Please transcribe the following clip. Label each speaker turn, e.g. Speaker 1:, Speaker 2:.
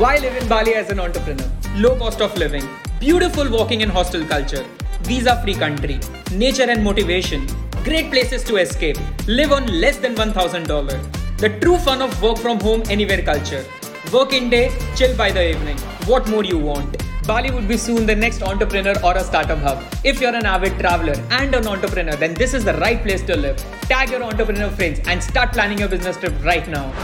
Speaker 1: Why live in Bali as an entrepreneur? Low cost of living, beautiful walking and hostel culture, visa free country, nature and motivation, great places to escape, live on less than $1000. The true fun of work from home anywhere culture. Work in day, chill by the evening. What more you want? Bali would be soon the next entrepreneur or a startup hub. If you're an avid traveler and an entrepreneur, then this is the right place to live. Tag your entrepreneur friends and start planning your business trip right now.